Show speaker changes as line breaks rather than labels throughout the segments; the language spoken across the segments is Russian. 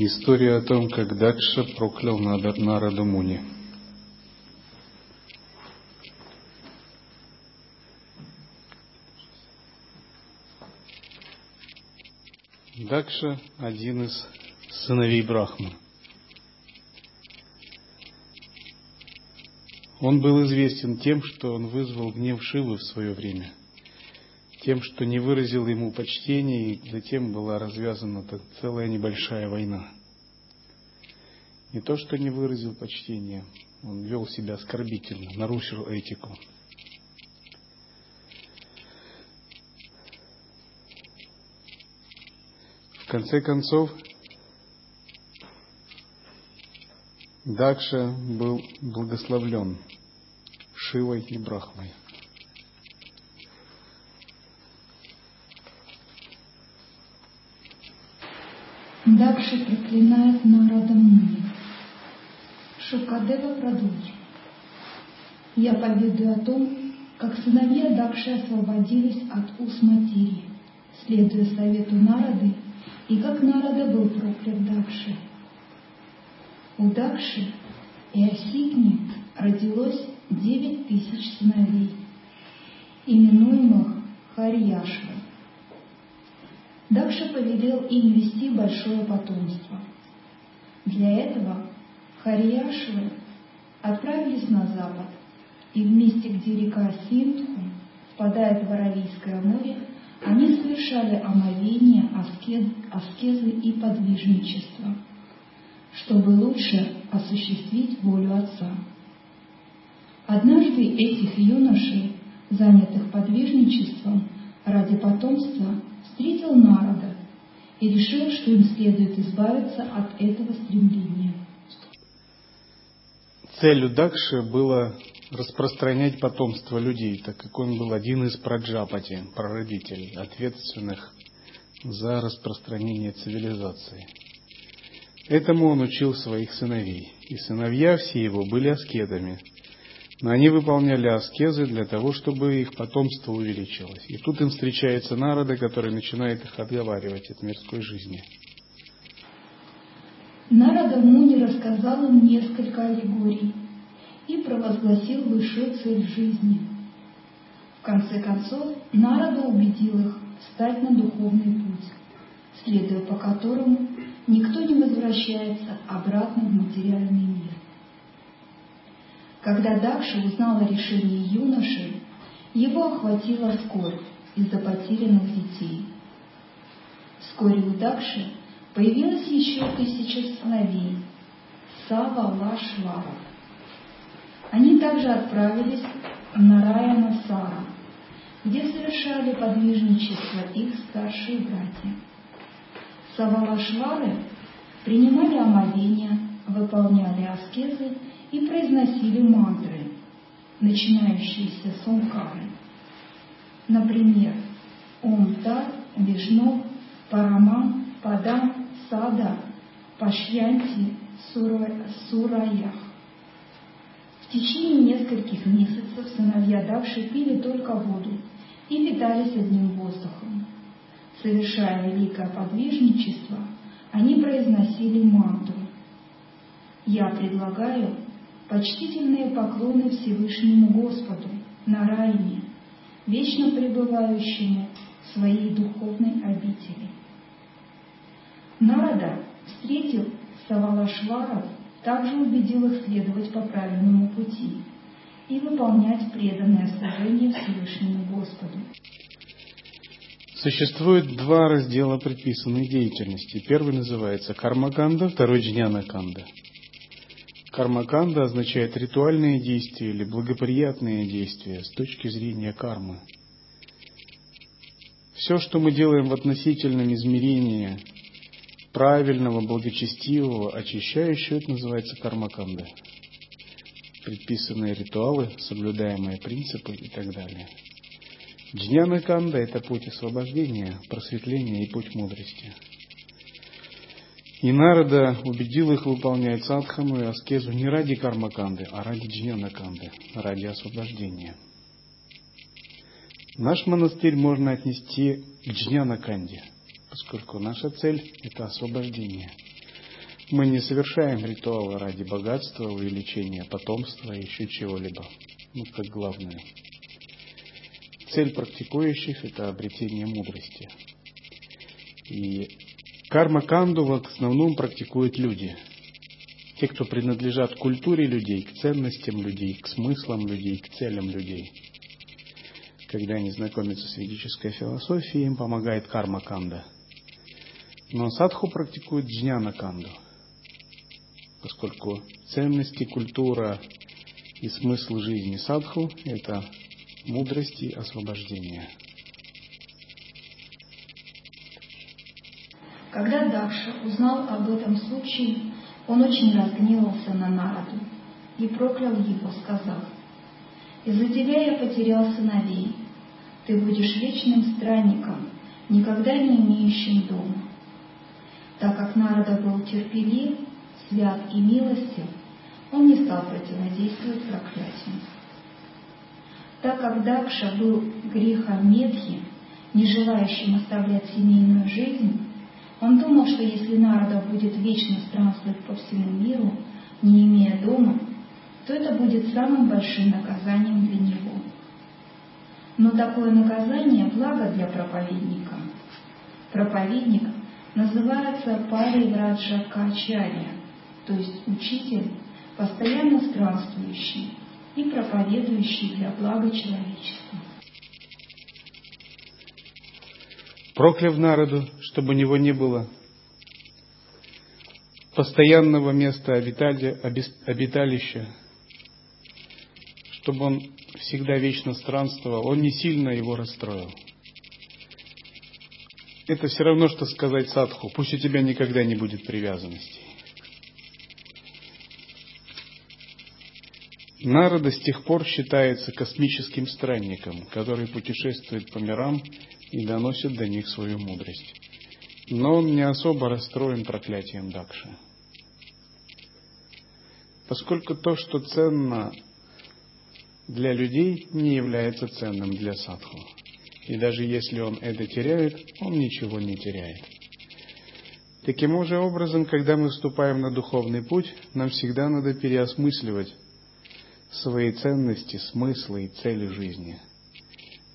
История о том, как Дакша проклял Нараду Муни. Дакша – один из сыновей Брахмы. Он был известен тем, что он вызвал гнев Шивы в свое время – тем, что не выразил ему почтения, и затем была развязана целая небольшая война. Не то, что не выразил почтения, он вел себя оскорбительно, нарушил этику. В конце концов, Дакша был благословлен Шивой и Брахмой.
Дакши проклинает Нарада Муни. Шукадева продолжил. Я поведаю о том, как сыновья Дакши освободились от уз материи, следуя совету Нарады, и как Нарада был проклят Дакши. У Дакши и Осигни родилось девять тысяч сыновей, именуемых Харьяшвой. Дакша повелел им вести большое потомство. Для этого Харьяшвы отправились на запад, и в месте, где река Синтху впадает в Аравийское море, они совершали омовение, аскез, аскезы и подвижничество, чтобы лучше осуществить волю Отца. Однажды этих юношей, занятых подвижничеством ради потомства, встретил народа и решил, что им следует избавиться от этого стремления.
Целью Дакши было распространять потомство людей, так как он был один из праджапати, прародителей, ответственных за распространение цивилизации. Этому он учил своих сыновей, и сыновья все его были аскетами – но они выполняли аскезы для того, чтобы их потомство увеличилось. И тут им встречается народы, который начинает их отговаривать от мирской жизни.
Нарада Муни рассказал им несколько аллегорий и провозгласил высшую цель жизни. В конце концов, Нарада убедил их встать на духовный путь, следуя по которому никто не возвращается обратно в материальный мир. Когда Дакша узнал о решении юноши, его охватила скорбь из-за потерянных детей. Вскоре у Дакши появилось еще тысяча сыновей – Сава Лашвара. Они также отправились на Раяна Сара, где совершали подвижничество их старшие братья. Савалашвары принимали омовения, выполняли аскезы и произносили мантры, начинающиеся с Омкары. Например, Ом Тар, Вишну, Параман, Падам, Сада, Пашьянти, Сураях. В течение нескольких месяцев сыновья Дакши пили только воду и питались одним воздухом. Совершая великое подвижничество, они произносили мантру. Я предлагаю почтительные поклоны Всевышнему Господу на райне, вечно пребывающему в своей духовной обители. Нарада встретил Савалашваров, также убедил их следовать по правильному пути и выполнять преданное служение Всевышнему Господу.
Существует два раздела предписанной деятельности. Первый называется кармаканда, второй джнянаканда. Кармаканда означает ритуальные действия или благоприятные действия с точки зрения кармы. Все, что мы делаем в относительном измерении, правильного, благочестивого, очищающего, это называется кармаканда. Предписанные ритуалы, соблюдаемые принципы и так далее. Джняна канда – это путь освобождения, просветления и путь мудрости. И Нарада убедил их выполнять садхану и аскезу не ради кармаканды, а ради джняна канды, ради освобождения. Наш монастырь можно отнести к джняна канде, поскольку наша цель – это освобождение. Мы не совершаем ритуалы ради богатства, увеличения потомства и еще чего-либо, ну, как главное – Цель практикующих – это обретение мудрости. И карма-канду в основном практикуют люди. Те, кто принадлежат к культуре людей, к ценностям людей, к смыслам людей, к целям людей. Когда они знакомятся с ведической философией, им помогает карма-канда. Но садху практикует джняна-канду, поскольку ценности, культура и смысл жизни садху – это мудрости и освобождения.
Когда Дакша узнал об этом случае, он очень разгневался на Нараду и проклял его, сказав, «Из-за тебя я потерял сыновей. Ты будешь вечным странником, никогда не имеющим дома». Так как Нарада был терпелив, свят и милостив, он не стал противодействовать проклятию. Так как Дакша был грехом Медхи, не желающим оставлять семейную жизнь, он думал, что если Нарада будет вечно странствовать по всему миру, не имея дома, то это будет самым большим наказанием для него. Но такое наказание – благо для проповедника. Проповедник называется Пари Враджа Качарья, то есть учитель, постоянно странствующий, и проповедующий для блага человечества.
Прокляв народу, чтобы у него не было постоянного места обиталища, чтобы он всегда вечно странствовал, он не сильно его расстроил. Это все равно, что сказать садху, пусть у тебя никогда не будет привязанностей. Народа с тех пор считается космическим странником, который путешествует по мирам и доносит до них свою мудрость. Но он не особо расстроен проклятием Дакши. Поскольку то, что ценно для людей, не является ценным для садху. И даже если он это теряет, он ничего не теряет. Таким же образом, когда мы вступаем на духовный путь, нам всегда надо переосмысливать свои ценности, смыслы и цели жизни,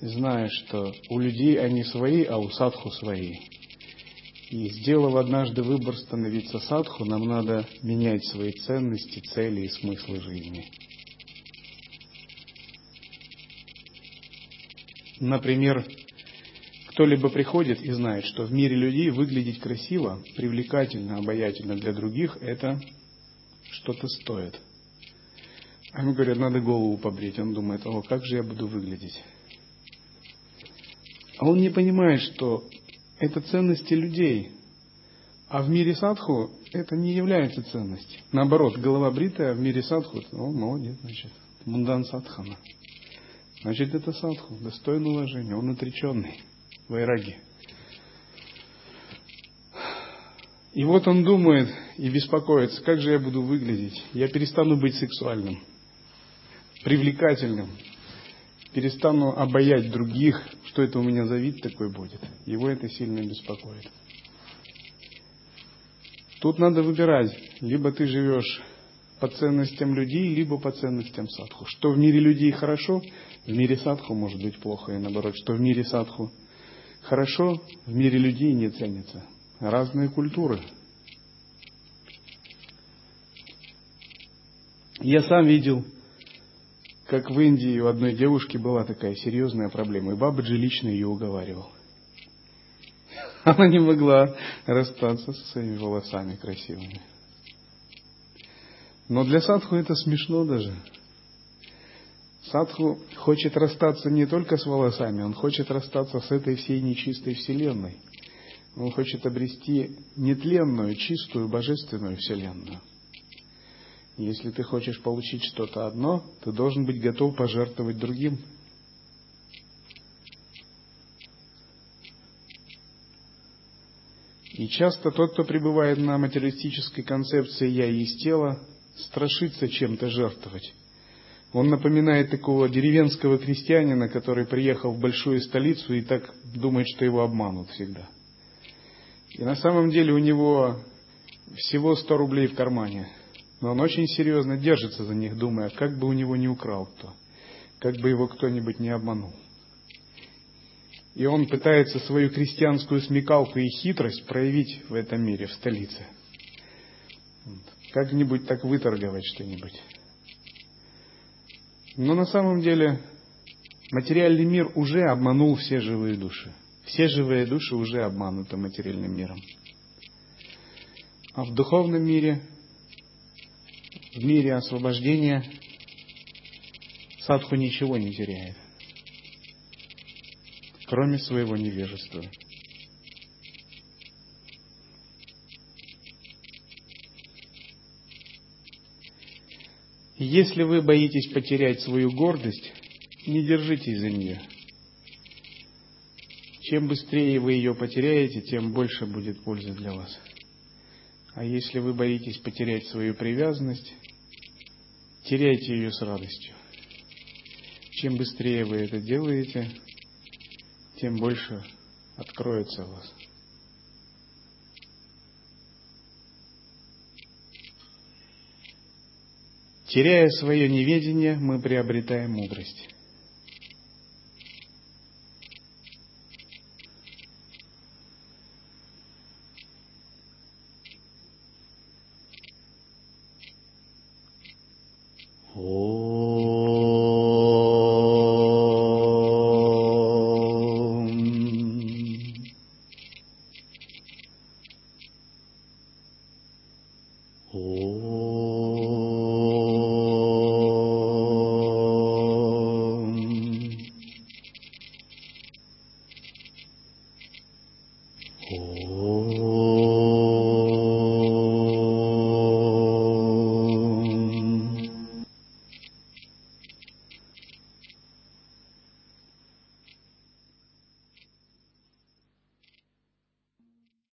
зная, что у людей они свои, а у садху свои. И сделав однажды выбор становиться садху, нам надо менять свои ценности, цели и смыслы жизни. Например, кто-либо приходит и знает, что в мире людей выглядеть красиво, привлекательно, обаятельно для других – это что-то стоит – а ему говорят, надо голову побрить. Он думает, о, как же я буду выглядеть. А он не понимает, что это ценности людей. А в мире садху это не является ценностью. Наоборот, голова бритая в мире садху, о, молодец, значит, мундан садхана. Значит, это садху, достойно уважения, он отреченный, вайраги. И вот он думает и беспокоится, как же я буду выглядеть. Я перестану быть сексуальным привлекательным, перестану обаять других, что это у меня за вид такой будет. Его это сильно беспокоит. Тут надо выбирать, либо ты живешь по ценностям людей, либо по ценностям садху. Что в мире людей хорошо, в мире садху может быть плохо, и наоборот, что в мире садху хорошо, в мире людей не ценится. Разные культуры. Я сам видел как в Индии у одной девушки была такая серьезная проблема, и Бабаджи лично ее уговаривал. Она не могла расстаться со своими волосами красивыми. Но для садху это смешно даже. Садху хочет расстаться не только с волосами, он хочет расстаться с этой всей нечистой вселенной. Он хочет обрести нетленную, чистую, божественную Вселенную. Если ты хочешь получить что-то одно, ты должен быть готов пожертвовать другим. И часто тот, кто пребывает на материалистической концепции «я есть тело», страшится чем-то жертвовать. Он напоминает такого деревенского крестьянина, который приехал в большую столицу и так думает, что его обманут всегда. И на самом деле у него всего 100 рублей в кармане. Но он очень серьезно держится за них, думая, как бы у него не украл кто, как бы его кто-нибудь не обманул. И он пытается свою крестьянскую смекалку и хитрость проявить в этом мире, в столице. Как-нибудь так выторговать что-нибудь. Но на самом деле материальный мир уже обманул все живые души. Все живые души уже обмануты материальным миром. А в духовном мире, в мире освобождения, садху ничего не теряет, кроме своего невежества. Если вы боитесь потерять свою гордость, не держитесь за нее. Чем быстрее вы ее потеряете, тем больше будет пользы для вас. А если вы боитесь потерять свою привязанность, теряйте ее с радостью. Чем быстрее вы это делаете, тем больше откроется вас. Теряя свое неведение, мы приобретаем мудрость.